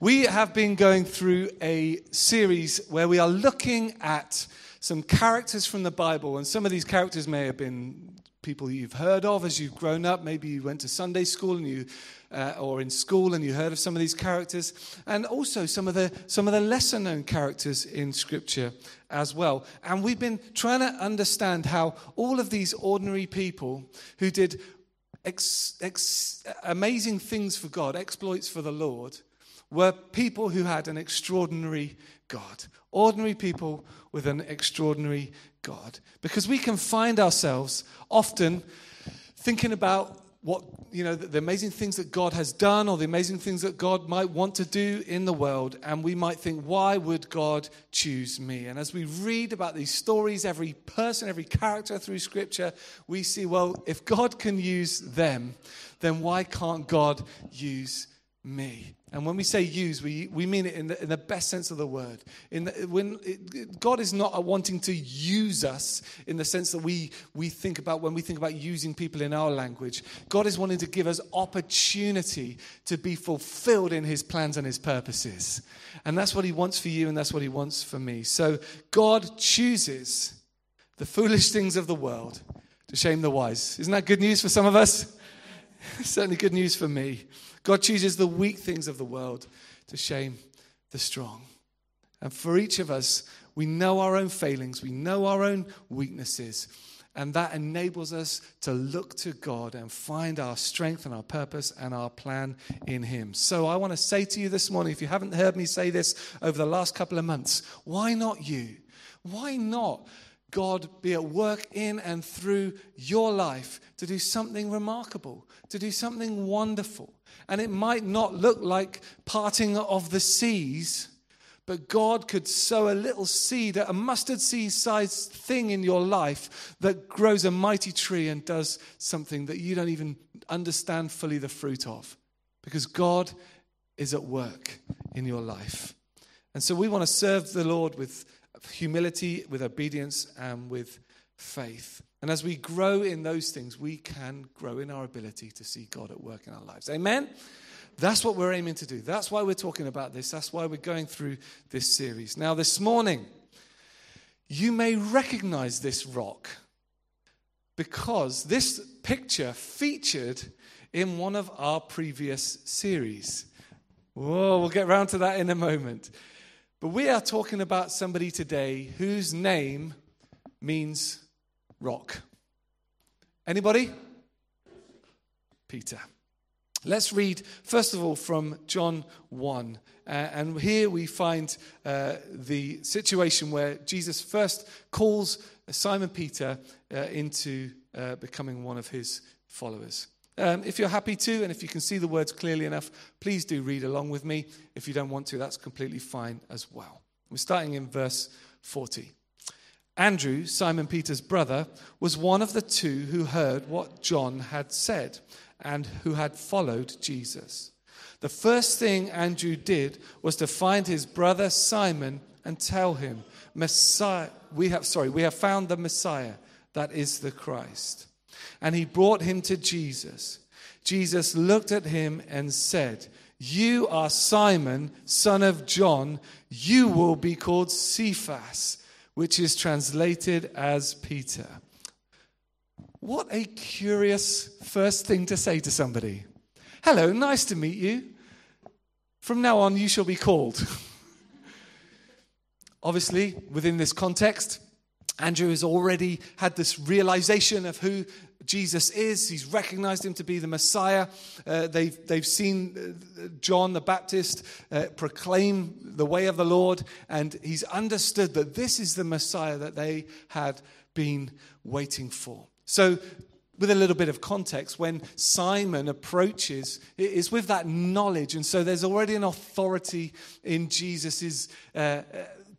We have been going through a series where we are looking at some characters from the Bible, and some of these characters may have been people you've heard of as you've grown up. Maybe you went to Sunday school and you, uh, or in school and you heard of some of these characters, and also some of the some of the lesser known characters in Scripture as well. And we've been trying to understand how all of these ordinary people who did ex, ex, amazing things for God, exploits for the Lord were people who had an extraordinary God. Ordinary people with an extraordinary God. Because we can find ourselves often thinking about what, you know, the, amazing things that God has done or the amazing things that God might want to do in the world. And we might think, why would God choose me? And as we read about these stories, every person, every character through Scripture, we see, well, if God can use them, then why can't God use me. And when we say use, we, we mean it in the, in the best sense of the word. In the, when it, God is not wanting to use us in the sense that we, we think about when we think about using people in our language. God is wanting to give us opportunity to be fulfilled in his plans and his purposes. And that's what he wants for you, and that's what he wants for me. So God chooses the foolish things of the world to shame the wise. Isn't that good news for some of us? Certainly good news for me. God chooses the weak things of the world to shame the strong. And for each of us, we know our own failings, we know our own weaknesses, and that enables us to look to God and find our strength and our purpose and our plan in Him. So I want to say to you this morning, if you haven't heard me say this over the last couple of months, why not you? Why not? God be at work in and through your life to do something remarkable, to do something wonderful. And it might not look like parting of the seas, but God could sow a little seed, a mustard seed sized thing in your life that grows a mighty tree and does something that you don't even understand fully the fruit of. Because God is at work in your life. And so we want to serve the Lord with humility, with obedience, and with faith. And as we grow in those things, we can grow in our ability to see God at work in our lives. Amen? That's what we're aiming to do. That's why we're talking about this. That's why we're going through this series. Now, this morning, you may recognize this rock because this picture featured in one of our previous series. Whoa, we'll get around to that in a moment. But we are talking about somebody today whose name means rock. Anybody? Peter. Let's read, first of all, from John 1. Uh, and here we find uh, the situation where Jesus first calls Simon Peter uh, into uh, becoming one of his followers. Um, if you're happy to, and if you can see the words clearly enough, please do read along with me. If you don't want to, that's completely fine as well. We're starting in verse 40. Andrew, Simon Peter's brother, was one of the two who heard what John had said and who had followed Jesus. The first thing Andrew did was to find his brother Simon and tell him, Messiah, we have, sorry, we have found the Messiah, that is the Christ. And he brought him to Jesus. Jesus looked at him and said, You are Simon, son of John. You will be called Cephas, which is translated as Peter. What a curious first thing to say to somebody. Hello, nice to meet you. From now on, you shall be called. Obviously, within this context, Andrew has already had this realization of who Jesus is. He's recognized him to be the Messiah. Uh, they've, they've seen uh, John the Baptist uh, proclaim the way of the Lord, and he's understood that this is the Messiah that they had been waiting for. So, with a little bit of context, when Simon approaches, it is with that knowledge. And so there's already an authority in Jesus' uh, uh,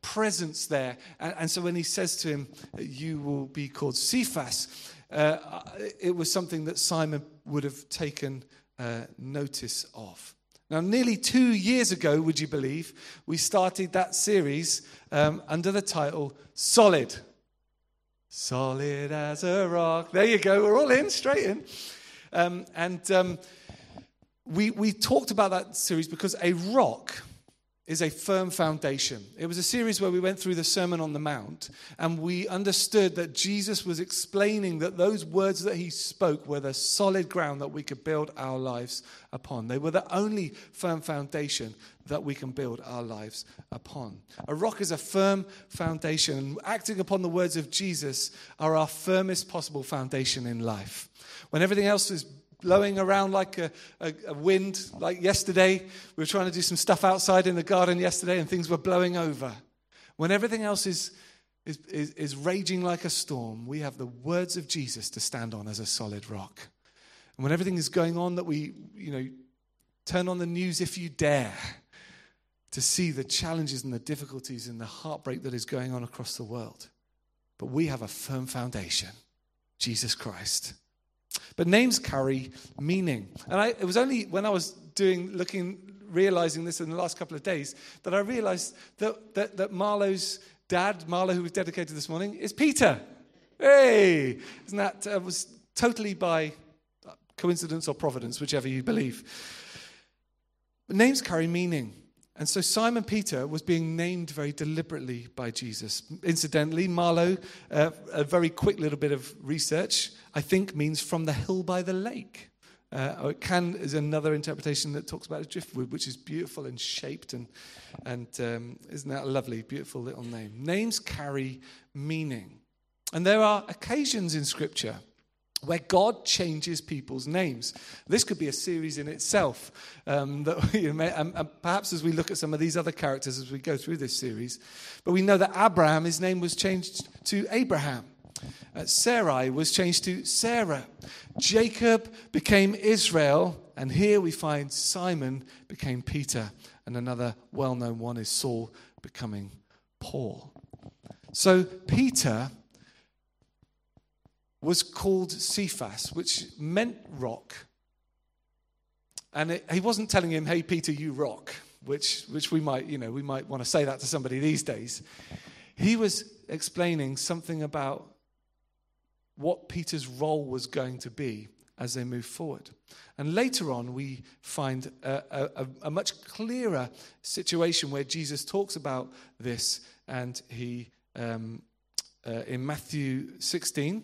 presence there. And, and, so when he says to him, You will be called Cephas, uh, it was something that Simon would have taken uh, notice of. Now, nearly two years ago, would you believe, we started that series um, under the title Solid. Solid as a rock. There you go. We're all in, straight in. Um, and um, we, we talked about that series because a rock is a firm foundation. It was a series where we went through the Sermon on the Mount and we understood that Jesus was explaining that those words that he spoke were the solid ground that we could build our lives upon. They were the only firm foundation that we can build our lives upon. A rock is a firm foundation. And acting upon the words of Jesus are our firmest possible foundation in life. When everything else is blowing around like a, a, a, wind, like yesterday. We were trying to do some stuff outside in the garden yesterday and things were blowing over. When everything else is, is, is, is raging like a storm, we have the words of Jesus to stand on as a solid rock. And when everything is going on that we, you know, turn on the news if you dare to see the challenges and the difficulties and the heartbreak that is going on across the world. But we have a firm foundation Jesus Christ. But names carry meaning. And I, it was only when I was doing, looking, realizing this in the last couple of days that I realized that, that, that Marlo's dad, Marlo, who was dedicated this morning, is Peter. Hey! Isn't that uh, was totally by coincidence or providence, whichever you believe. But names carry meaning. And so Simon Peter was being named very deliberately by Jesus. Incidentally, Marlo, uh, a very quick little bit of research, I think means from the hill by the lake. Uh, or it can is another interpretation that talks about a driftwood, which is beautiful and shaped, and and um, isn't that a lovely, beautiful little name? Names carry meaning, and there are occasions in Scripture where God changes people's names. This could be a series in itself. Um, that we may, and, and perhaps as we look at some of these other characters as we go through this series, but we know that Abram, his name was changed to Abraham. Uh, Sarai was changed to Sarah. Jacob became Israel, and here we find Simon became Peter, and another well known one is Saul becoming Paul. So Peter was called Cephas, which meant rock. And it, he wasn't telling him, hey, Peter, you rock, which, which we might, you know, we might want to say that to somebody these days. He was explaining something about what Peter's role was going to be as they move forward. And later on, we find a, a, a, much clearer situation where Jesus talks about this, and he, um, uh, in Matthew 16,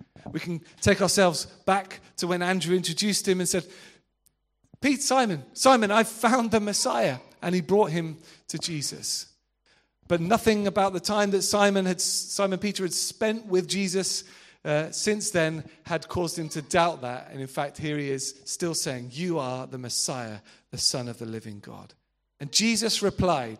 We can take ourselves back to when Andrew introduced him and said, Pete, Simon, Simon, I've found the Messiah. And he brought him to Jesus. But nothing about the time that Simon, had, Simon Peter had spent with Jesus uh, since then had caused him to doubt that. And in fact, here he is still saying, You are the Messiah, the Son of the living God. And Jesus replied,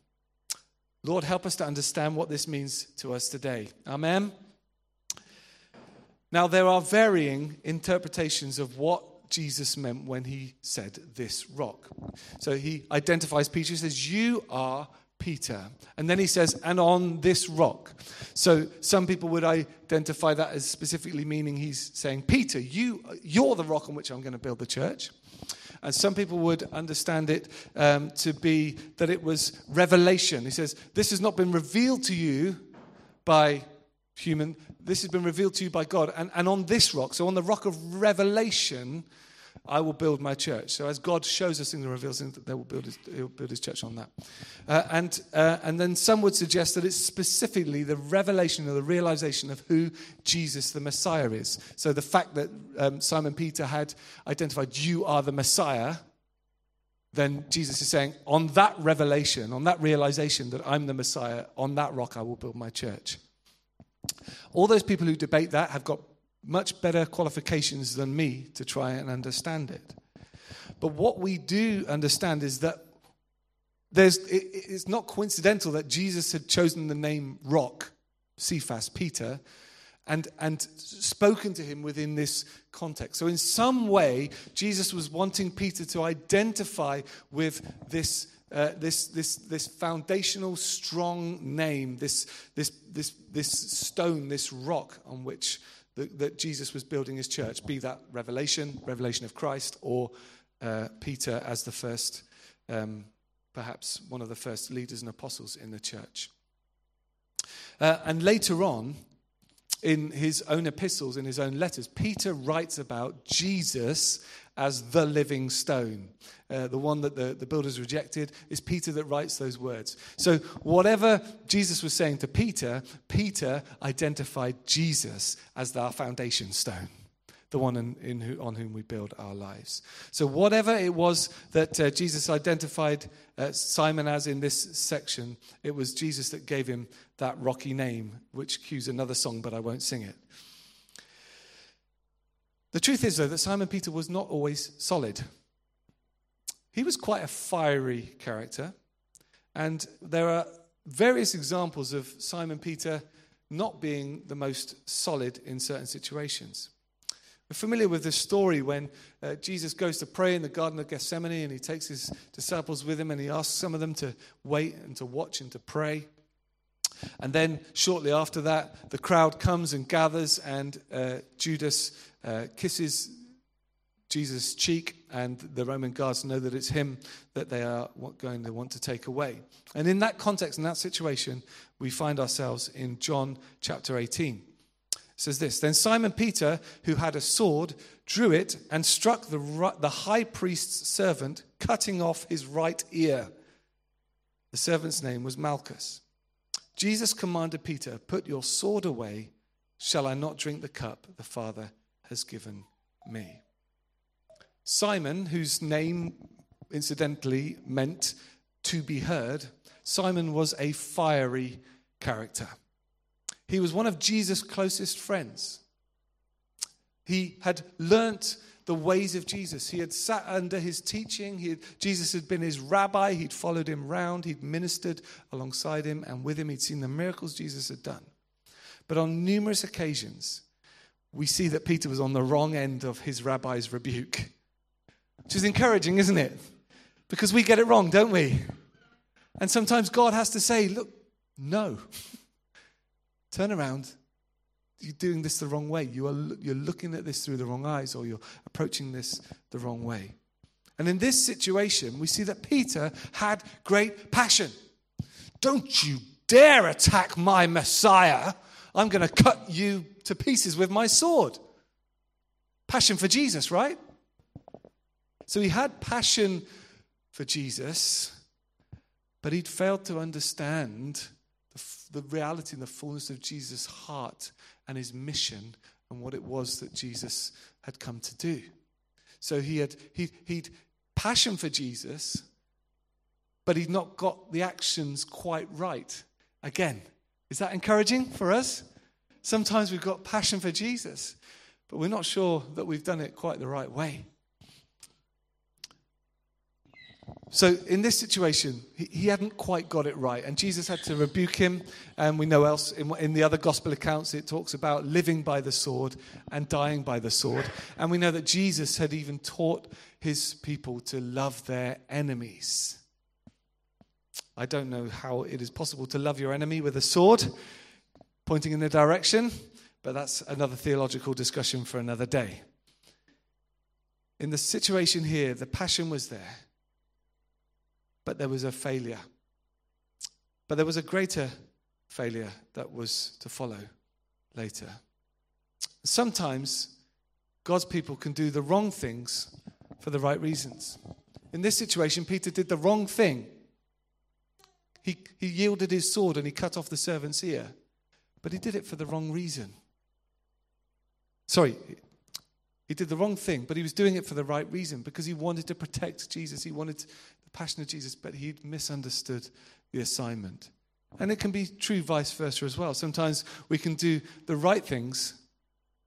Lord, help us to understand what this means to us today. Amen. Now, there are varying interpretations of what Jesus meant when he said this rock. So he identifies Peter, he says, You are Peter. And then he says, And on this rock. So some people would identify that as specifically meaning he's saying, Peter, you, you're the rock on which I'm going to build the church. And some people would understand it um, to be that it was revelation. He says, This has not been revealed to you by human, this has been revealed to you by God. And, and on this rock, so on the rock of revelation, I will build my church. So as God shows us things and reveals things, they will build his, he'll build his church on that. Uh, and, uh, and then some would suggest that it's specifically the revelation or the realization of who Jesus the Messiah is. So the fact that um, Simon Peter had identified, you are the Messiah, then Jesus is saying, on that revelation, on that realization that I'm the Messiah, on that rock I will build my church. All those people who debate that have got much better qualifications than me to try and understand it. But what we do understand is that there's, it, it's not coincidental that Jesus had chosen the name Rock, Cephas, Peter, and, and spoken to him within this context. So, in some way, Jesus was wanting Peter to identify with this. Uh, this, this, this foundational strong name, this, this, this, this stone, this rock on which the, that Jesus was building his church, be that revelation, revelation of Christ, or uh, Peter as the first, um, perhaps one of the first leaders and apostles in the church. Uh, and later on, in his own epistles, in his own letters, Peter writes about Jesus as the living stone. Uh, the one that the, the builders rejected is Peter that writes those words. So, whatever Jesus was saying to Peter, Peter identified Jesus as our foundation stone the one in, in who, on whom we build our lives. So, whatever it was that uh, Jesus identified uh, Simon as in this section, it was Jesus that gave him that rocky name, which cues another song, but I won't sing it. The truth is, though, that Simon Peter was not always solid. He was quite a fiery character, and there are various examples of Simon Peter not being the most solid in certain situations. We're familiar with the story when uh, Jesus goes to pray in the Garden of Gethsemane and he takes his disciples with him and he asks some of them to wait and to watch and to pray. And then shortly after that, the crowd comes and gathers, and uh, Judas uh, kisses Jesus' cheek, and the Roman guards know that it's him that they are going to want to take away. And in that context, in that situation, we find ourselves in John chapter 18 says this Then Simon Peter, who had a sword, drew it and struck the, the high priest's servant, cutting off his right ear. The servant's name was Malchus. Jesus commanded Peter, Put your sword away. Shall I not drink the cup the Father has given me? Simon, whose name incidentally meant to be heard, Simon was a fiery character. He was one of Jesus' closest friends. He had learnt the ways of Jesus. He had sat under his teaching. Had, Jesus had been his rabbi. He'd followed him round. He'd ministered alongside him and with him. He'd seen the miracles Jesus had done. But on numerous occasions, we see that Peter was on the wrong end of his rabbi's rebuke, which is encouraging, isn't it? Because we get it wrong, don't we? And sometimes God has to say, look, no. Turn around. You're doing this the wrong way. You are, you're looking at this through the wrong eyes, or you're approaching this the wrong way. And in this situation, we see that Peter had great passion. Don't you dare attack my Messiah. I'm going to cut you to pieces with my sword. Passion for Jesus, right? So he had passion for Jesus, but he'd failed to understand the, the reality and the fullness of Jesus' heart and his mission and what it was that Jesus had come to do. So he had he, he'd passion for Jesus, but he'd not got the actions quite right. Again, is that encouraging for us? Sometimes we've got passion for Jesus, but we're not sure that we've done it quite the right way. So, in this situation, he, he, hadn't quite got it right, and Jesus had to rebuke him. And we know else in, in, the other gospel accounts, it talks about living by the sword and dying by the sword. And we know that Jesus had even taught his people to love their enemies. I don't know how it is possible to love your enemy with a sword pointing in the direction, but that's another theological discussion for another day. In the situation here, the passion was there but there was a failure. But there was a greater failure that was to follow later. Sometimes God's people can do the wrong things for the right reasons. In this situation, Peter did the wrong thing. He, he yielded his sword and he cut off the servant's ear, but he did it for the wrong reason. Sorry, he did the wrong thing, but he was doing it for the right reason because he wanted to protect Jesus. He wanted passion of Jesus, but he'd misunderstood the assignment. And it can be true vice versa as well. Sometimes we can do the right things,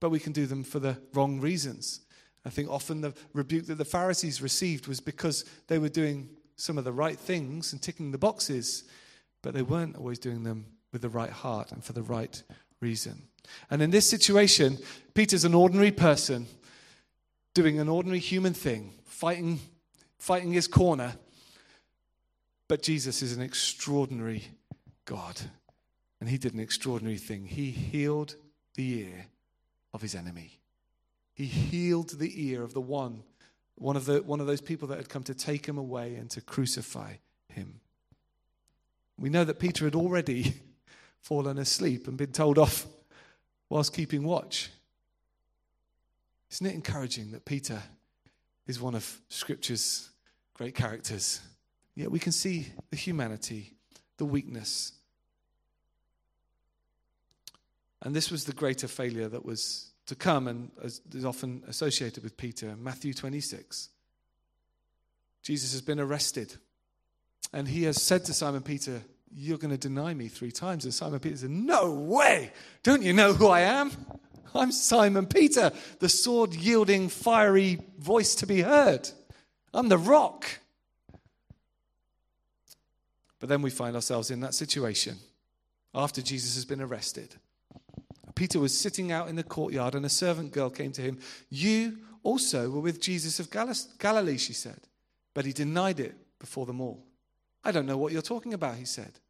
but we can do them for the wrong reasons. I think often the rebuke that the Pharisees received was because they were doing some of the right things and ticking the boxes, but they weren't always doing them with the right heart and for the right reason. And in this situation, Peter's an ordinary person doing an ordinary human thing, fighting, fighting his corner. But Jesus is an extraordinary God. And he did an extraordinary thing. He healed the ear of his enemy. He healed the ear of the one, one of, the, one of those people that had come to take him away and to crucify him. We know that Peter had already fallen asleep and been told off whilst keeping watch. Isn't it encouraging that Peter is one of Scripture's great characters? Yet we can see the humanity, the weakness. And this was the greater failure that was to come and is often associated with Peter. Matthew 26. Jesus has been arrested. And he has said to Simon Peter, You're going to deny me three times. And Simon Peter said, No way! Don't you know who I am? I'm Simon Peter, the sword yielding, fiery voice to be heard. I'm the rock. But then we find ourselves in that situation after Jesus has been arrested. Peter was sitting out in the courtyard, and a servant girl came to him. You also were with Jesus of Galilee, she said. But he denied it before them all. I don't know what you're talking about, he said.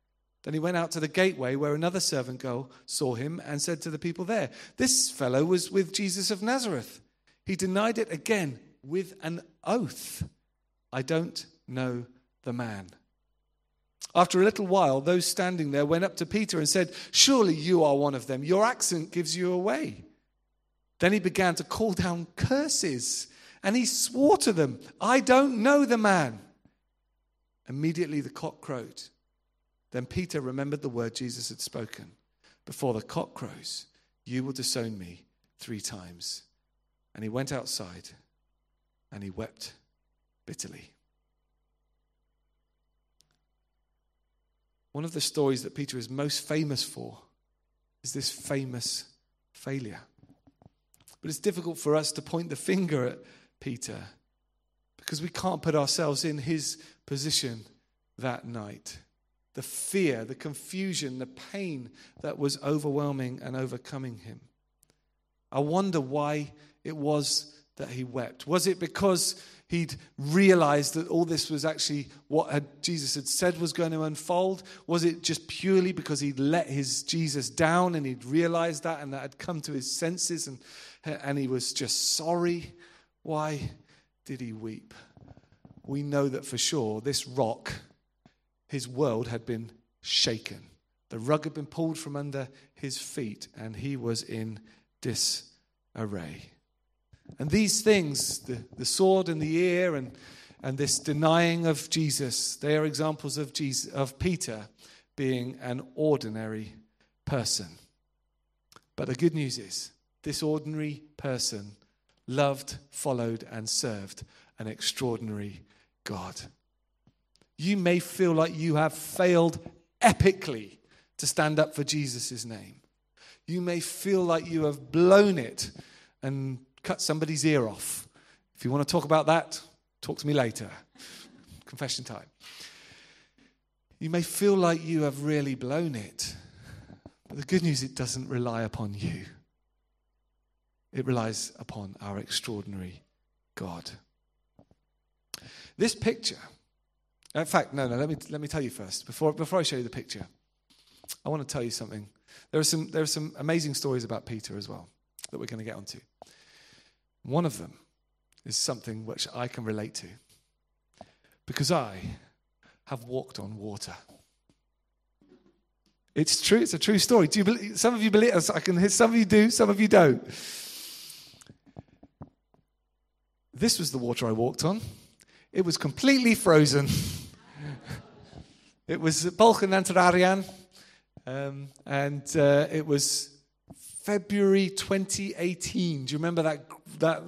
Then he went out to the gateway where another servant girl saw him and said to the people there, This fellow was with Jesus of Nazareth. He denied it again with an oath. I don't know the man. After a little while, those standing there went up to Peter and said, Surely you are one of them. Your accent gives you away. Then he began to call down curses and he swore to them, I don't know the man. Immediately the cock crowed. Then Peter remembered the word Jesus had spoken Before the cock crows, you will disown me three times. And he went outside and he wept bitterly. One of the stories that Peter is most famous for is this famous failure. But it's difficult for us to point the finger at Peter because we can't put ourselves in his position that night. The fear, the confusion, the pain that was overwhelming and overcoming him. I wonder why it was that he wept. Was it because he'd realized that all this was actually what had, Jesus had said was going to unfold? Was it just purely because he'd let his Jesus down and he'd realized that and that had come to his senses and, and he was just sorry? Why did he weep? We know that for sure this rock, his world had been shaken. The rug had been pulled from under his feet and he was in disarray. And these things, the, the sword in the ear and, and this denying of Jesus, they are examples of, Jesus, of Peter being an ordinary person. But the good news is, this ordinary person loved, followed, and served an extraordinary God. You may feel like you have failed epically to stand up for Jesus' name. You may feel like you have blown it and cut somebody's ear off. If you want to talk about that, talk to me later. Confession time. You may feel like you have really blown it, but the good news, it doesn't rely upon you. It relies upon our extraordinary God. This picture, in fact, no, no, let me, let me tell you first, before, before I show you the picture, I want to tell you something. There are, some, there are some amazing stories about Peter as well that we're going to get onto. One of them is something which I can relate to because I have walked on water. It's true, it's a true story. Do you believe, some of you believe I can hear some of you do, some of you don't. This was the water I walked on. It was completely frozen. it was Balkan um, and uh, it was February 2018. Do you remember that, that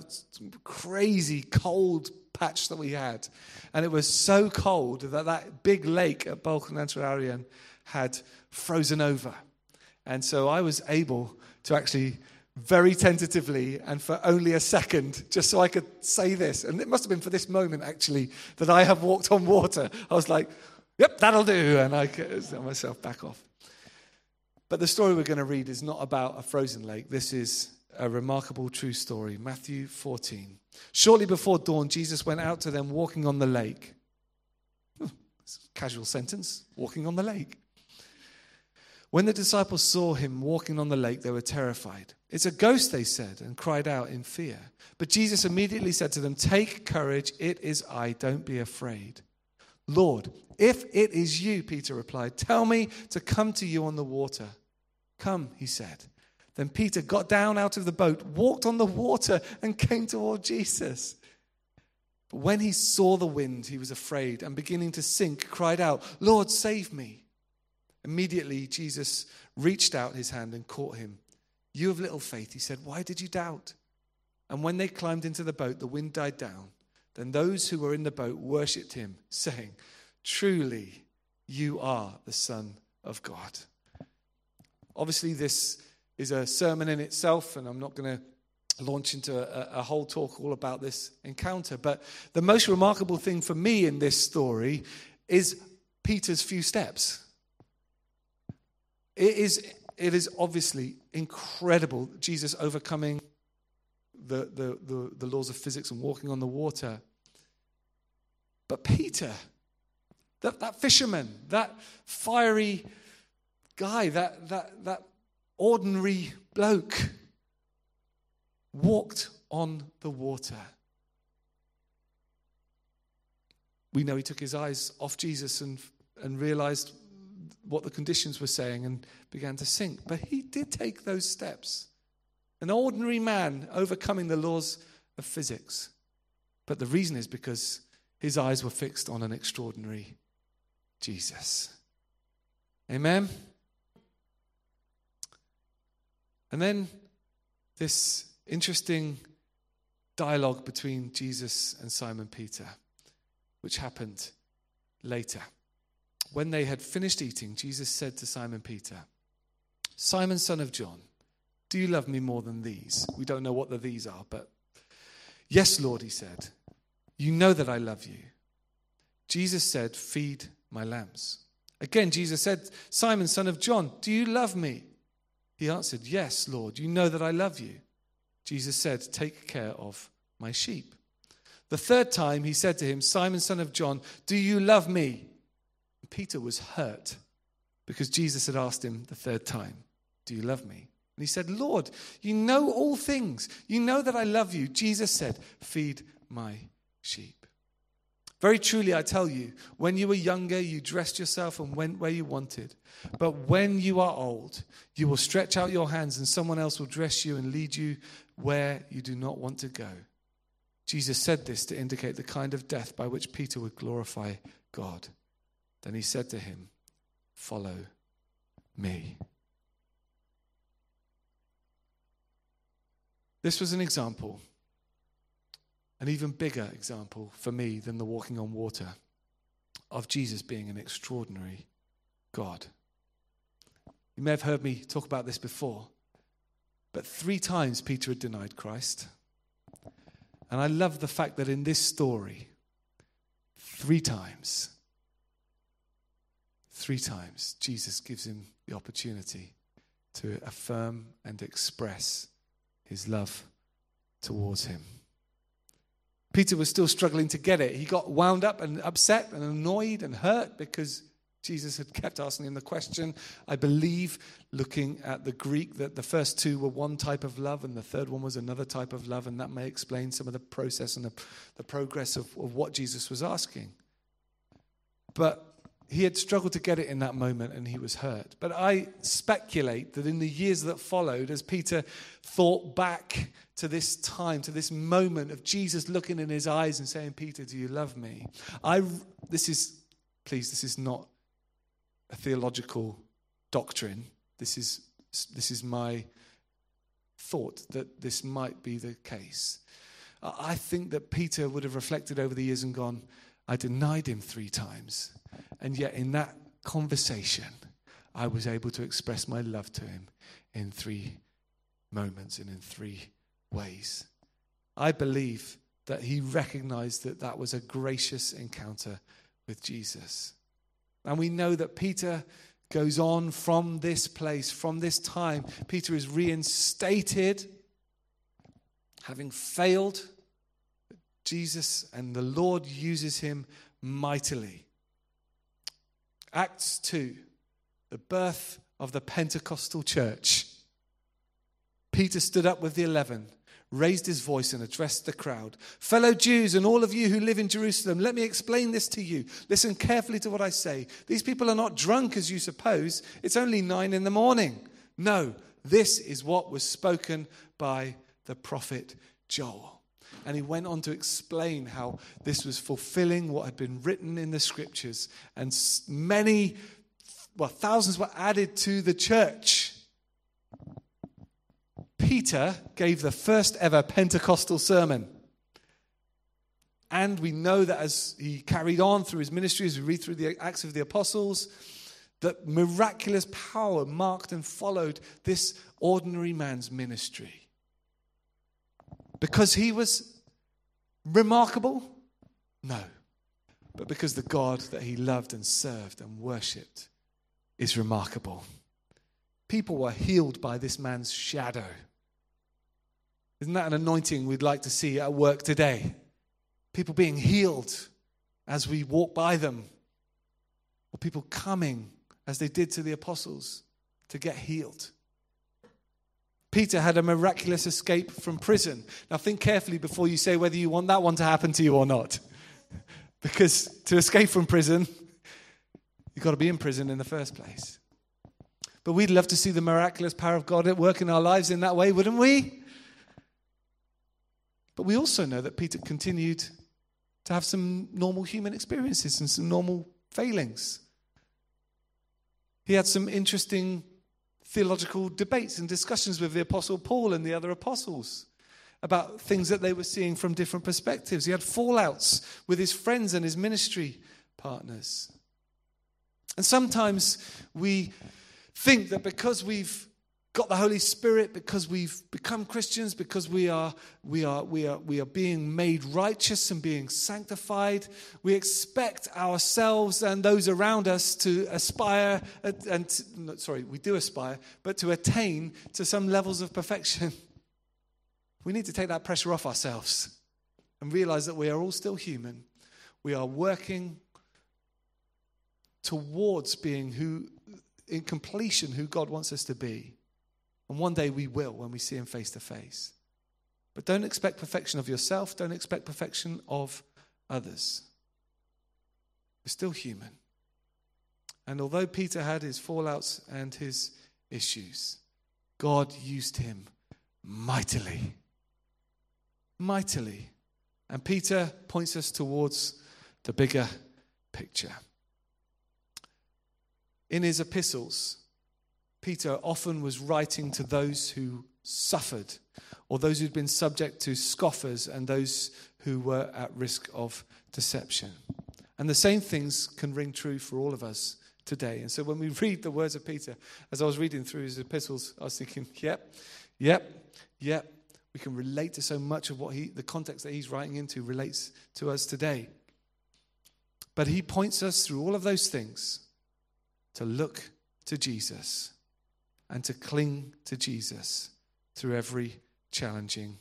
crazy cold patch that we had? And it was so cold that that big lake at Balkan had frozen over. And so I was able to actually very tentatively and for only a second, just so I could say this. And it must have been for this moment, actually, that I have walked on water. I was like, yep, that'll do. And I set myself back off. But the story we're going to read is not about a frozen lake. This is a remarkable true story. Matthew 14. Shortly before dawn, Jesus went out to them walking on the lake. Hmm, casual sentence, walking on the lake. When the disciples saw him walking on the lake, they were terrified. It's a ghost, they said, and cried out in fear. But Jesus immediately said to them, Take courage, it is I, don't be afraid. Lord, if it is you, Peter replied, tell me to come to you on the water. Come, he said. Then Peter got down out of the boat, walked on the water, and came toward Jesus. But when he saw the wind, he was afraid and beginning to sink, cried out, Lord, save me. Immediately, Jesus reached out his hand and caught him. You have little faith, he said, why did you doubt? And when they climbed into the boat, the wind died down. Then those who were in the boat worshipped him, saying, Truly, you are the Son of God. Obviously, this is a sermon in itself, and I'm not going to launch into a, a, whole talk all about this encounter. But the most remarkable thing for me in this story is Peter's few steps. It is, it is obviously incredible, Jesus overcoming the, the, the, the laws of physics and walking on the water. But Peter, that, that fisherman, that fiery guy, that, that, that ordinary bloke, walked on the water. We know he took his eyes off Jesus and, and realized what the conditions were saying and began to sink. But he did take those steps. An ordinary man overcoming the laws of physics. But the reason is because his eyes were fixed on an extraordinary Jesus. Amen? And then this interesting dialogue between Jesus and Simon Peter, which happened later. When they had finished eating, Jesus said to Simon Peter, Simon, son of John, do you love me more than these? We don't know what the these are, but yes, Lord, he said, you know that I love you. Jesus said, Feed my lambs. Again, Jesus said, Simon, son of John, do you love me? He answered, Yes, Lord, you know that I love you. Jesus said, Take care of my sheep. The third time he said to him, Simon, son of John, do you love me? Peter was hurt because Jesus had asked him the third time, Do you love me? And he said, Lord, you know all things. You know that I love you. Jesus said, Feed my sheep. Very truly, I tell you, when you were younger, you dressed yourself and went where you wanted. But when you are old, you will stretch out your hands and someone else will dress you and lead you where you do not want to go. Jesus said this to indicate the kind of death by which Peter would glorify God. Then he said to him, Follow me. This was an example, an even bigger example for me than the walking on water of Jesus being an extraordinary God. You may have heard me talk about this before, but three times Peter had denied Christ. And I love the fact that in this story, three times, three times, Jesus gives him the opportunity to affirm and express his love towards him. Peter was still struggling to get it. He got wound up and upset and annoyed and hurt because Jesus had kept asking him the question. I believe, looking at the Greek, that the first two were one type of love and the third one was another type of love, and that may explain some of the process and the, the progress of, of what Jesus was asking. But he had struggled to get it in that moment and he was hurt. But I speculate that in the years that followed, as Peter thought back to this time, to this moment of Jesus looking in his eyes and saying, Peter, do you love me? I, this is, please, this is not a theological doctrine. This is, this is my thought that this might be the case. I think that Peter would have reflected over the years and gone, I denied him three times. And yet, in that conversation, I was able to express my love to him in three moments and in three ways. I believe that he recognized that that was a gracious encounter with Jesus. And we know that Peter goes on from this place, from this time. Peter is reinstated, having failed. Jesus and the Lord uses him mightily. Acts 2, the birth of the Pentecostal church. Peter stood up with the eleven raised his voice and addressed the crowd Fellow Jews and all of you who live in Jerusalem, let me explain this to you. Listen carefully to what I say. These people are not drunk as you suppose, it's only nine in the morning. No, this is what was spoken by the prophet Joel. And he went on to explain how this was fulfilling what had been written in the scriptures. And many, well, thousands were added to the church Peter gave the first ever Pentecostal sermon. And we know that as he carried on through his ministry, as we read through the Acts of the Apostles, that miraculous power marked and followed this ordinary man's ministry. Because he was remarkable? No. But because the God that he loved and served and worshipped is remarkable. People were healed by this man's shadow. Isn't that an anointing we'd like to see at work today? People being healed as we walk by them, or people coming as they did to the apostles to get healed. Peter had a miraculous escape from prison. Now, think carefully before you say whether you want that one to happen to you or not. because to escape from prison, you've got to be in prison in the first place. But we'd love to see the miraculous power of God at work in our lives in that way, wouldn't we? But we also know that Peter continued to have some normal human experiences and some normal failings. He had some interesting theological debates and discussions with the Apostle Paul and the other apostles about things that they were seeing from different perspectives. He had fallouts with his friends and his ministry partners. And sometimes we think that because we've got the Holy Spirit, because we've become Christians, because we are, we are, we are, we are being made righteous and being sanctified, we expect ourselves and those around us to aspire, and to, sorry, we do aspire, but to attain to some levels of perfection. We need to take that pressure off ourselves and realize that we are all still human. We are working towards being who, in completion, who God wants us to be. And one day we will when we see him face to face. But don't expect perfection of yourself, don't expect perfection of others. We're still human. And although Peter had his fallouts and his issues, God used him mightily. Mightily. And Peter points us towards the bigger picture. In his epistles, Peter often was writing to those who suffered, or those who'd been subject to scoffers, and those who were at risk of deception. And the same things can ring true for all of us today. And so when we read the words of Peter, as I was reading through his epistles, I was thinking, yep, yep, yep. We can relate to so much of what he, the context that he's writing into relates to us today. But he points us through all of those things to look to Jesus and to cling to Jesus through every challenging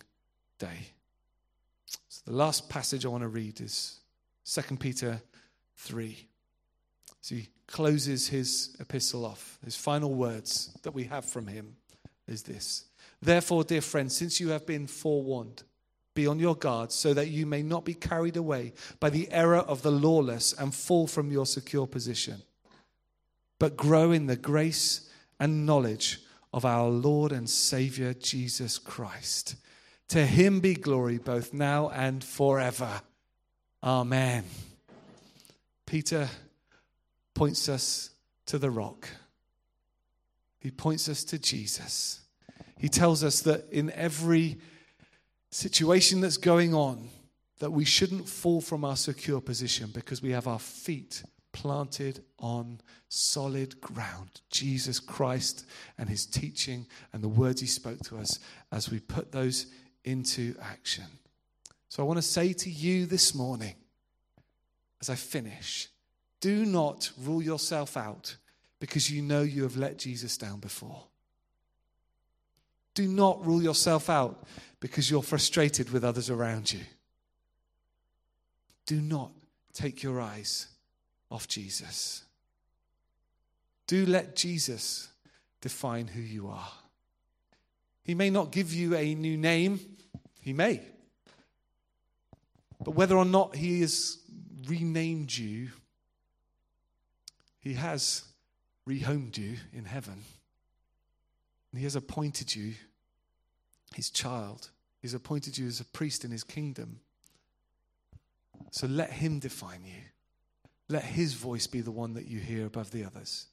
day. So the last passage I want to read is 2 Peter 3. So he closes his epistle off. His final words that we have from him is this Therefore, dear friends, since you have been forewarned, be on your guard so that you may not be carried away by the error of the lawless and fall from your secure position, but grow in the grace and knowledge of our Lord and Savior Jesus Christ. To him be glory both now and forever. Amen. Peter points us to the rock. He points us to Jesus. He tells us that in every situation that's going on, that we shouldn't fall from our secure position because we have our feet planted on solid ground. Jesus Christ and his teaching and the words he spoke to us as we put those into action. So I want to say to you this morning, as I finish, do not rule yourself out because you know you have let Jesus down before. Do not rule yourself out because you're frustrated with others around you. Do not take your eyes off Jesus. Do let Jesus define who you are. He may not give you a new name, he may. But whether or not he has renamed you, he has rehomed you in heaven. And he has appointed you his child. He's appointed you as a priest in his kingdom. So let him define you. Let his voice be the one that you hear above the others.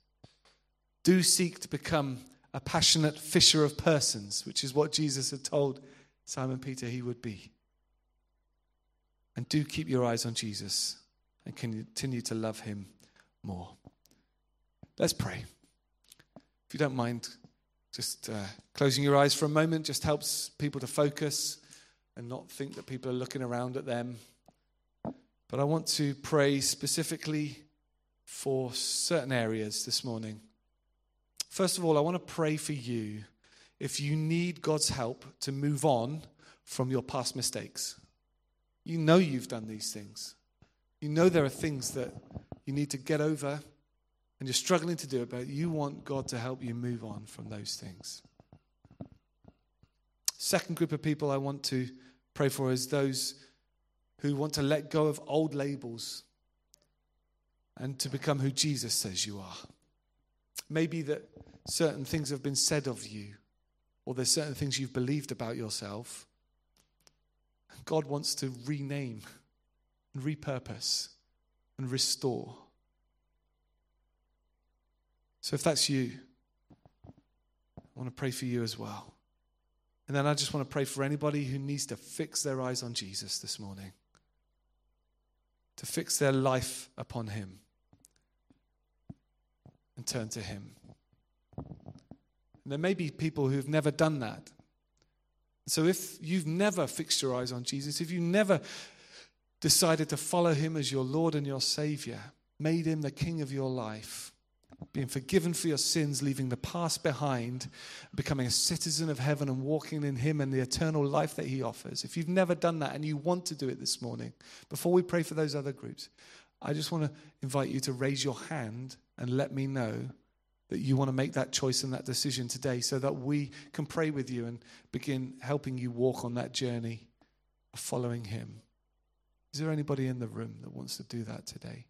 Do seek to become a passionate fisher of persons, which is what Jesus had told Simon Peter he would be. And do keep your eyes on Jesus and continue to love him more. Let's pray. If you don't mind, just uh, closing your eyes for a moment just helps people to focus and not think that people are looking around at them. But I want to pray specifically for certain areas this morning. First of all, I want to pray for you if you need God's help to move on from your past mistakes. You know you've done these things. You know there are things that you need to get over and you're struggling to do it, but you want God to help you move on from those things. Second group of people I want to pray for is those who want to let go of old labels and to become who Jesus says you are. Maybe that certain things have been said of you, or there's certain things you've believed about yourself. God wants to rename and repurpose and restore. So if that's you, I want to pray for you as well. And then I just want to pray for anybody who needs to fix their eyes on Jesus this morning to fix their life upon Him and turn to Him. And there may be people who've never done that. So if you've never fixed your eyes on Jesus, if you've never decided to follow Him as your Lord and your Savior, made Him the King of your life, being forgiven for your sins, leaving the past behind, becoming a citizen of heaven and walking in Him and the eternal life that He offers. If you've never done that and you want to do it this morning, before we pray for those other groups, I just want to invite you to raise your hand and let me know that you want to make that choice and that decision today so that we can pray with you and begin helping you walk on that journey of following Him. Is there anybody in the room that wants to do that today?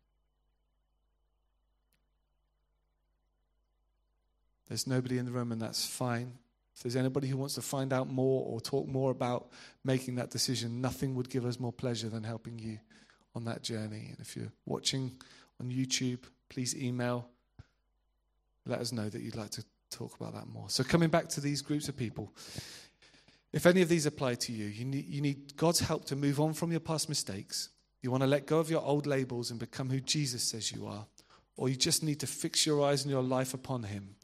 There's nobody in the room, and that's fine. If there's anybody who wants to find out more or talk more about making that decision, nothing would give us more pleasure than helping you on that journey. And if you're watching on YouTube, please email. Let us know that you'd like to talk about that more. So, coming back to these groups of people, if any of these apply to you, you need, you need God's help to move on from your past mistakes. You want to let go of your old labels and become who Jesus says you are. Or you just need to fix your eyes and your life upon Him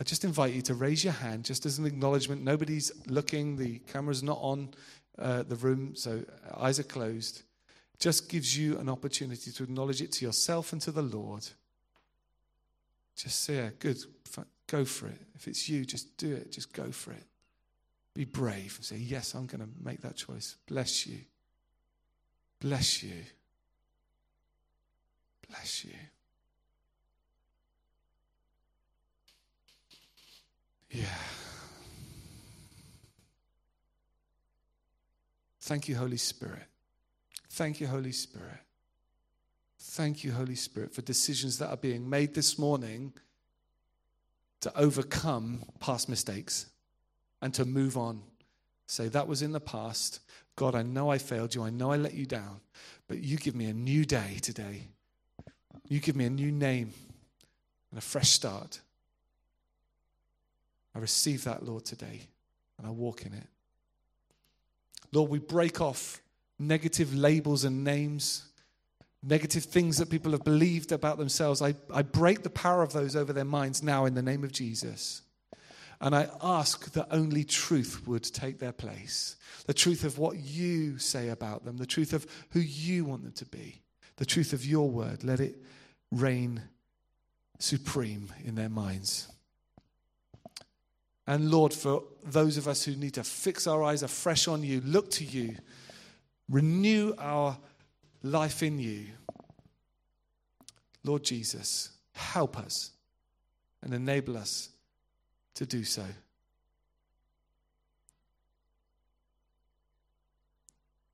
I just invite you to raise your hand just as an acknowledgement. Nobody's looking, the camera's not on uh, the room, so eyes are closed. Just gives you an opportunity to acknowledge it to yourself and to the Lord. Just say, yeah, good, go for it. If it's you, just do it, just go for it. Be brave and say, Yes, I'm going to make that choice. Bless you. Bless you. Bless you. Yeah. Thank you, Holy Spirit. Thank you, Holy Spirit. Thank you, Holy Spirit, for decisions that are being made this morning to overcome past mistakes and to move on. Say, that was in the past. God, I know I failed you. I know I let you down. But you give me a new day today. You give me a new name and a fresh start. I receive that, Lord, today, and I walk in it. Lord, we break off negative labels and names negative things that people have believed about themselves. I, I break the power of those over their minds now in the name of Jesus. And I ask that only truth would take their place the truth of what you say about them, the truth of who you want them to be, the truth of your word. Let it reign supreme in their minds. And Lord, for those of us who need to fix our eyes afresh on you, look to you, renew our life in you. Lord Jesus, help us and enable us to do so.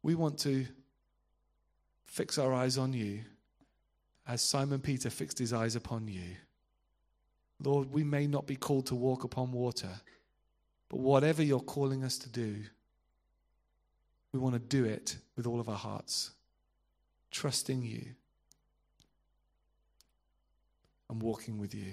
We want to fix our eyes on you as Simon Peter fixed his eyes upon you. Lord, we may not be called to walk upon water, but whatever you're calling us to do, we want to do it with all of our hearts, trusting you and walking with you.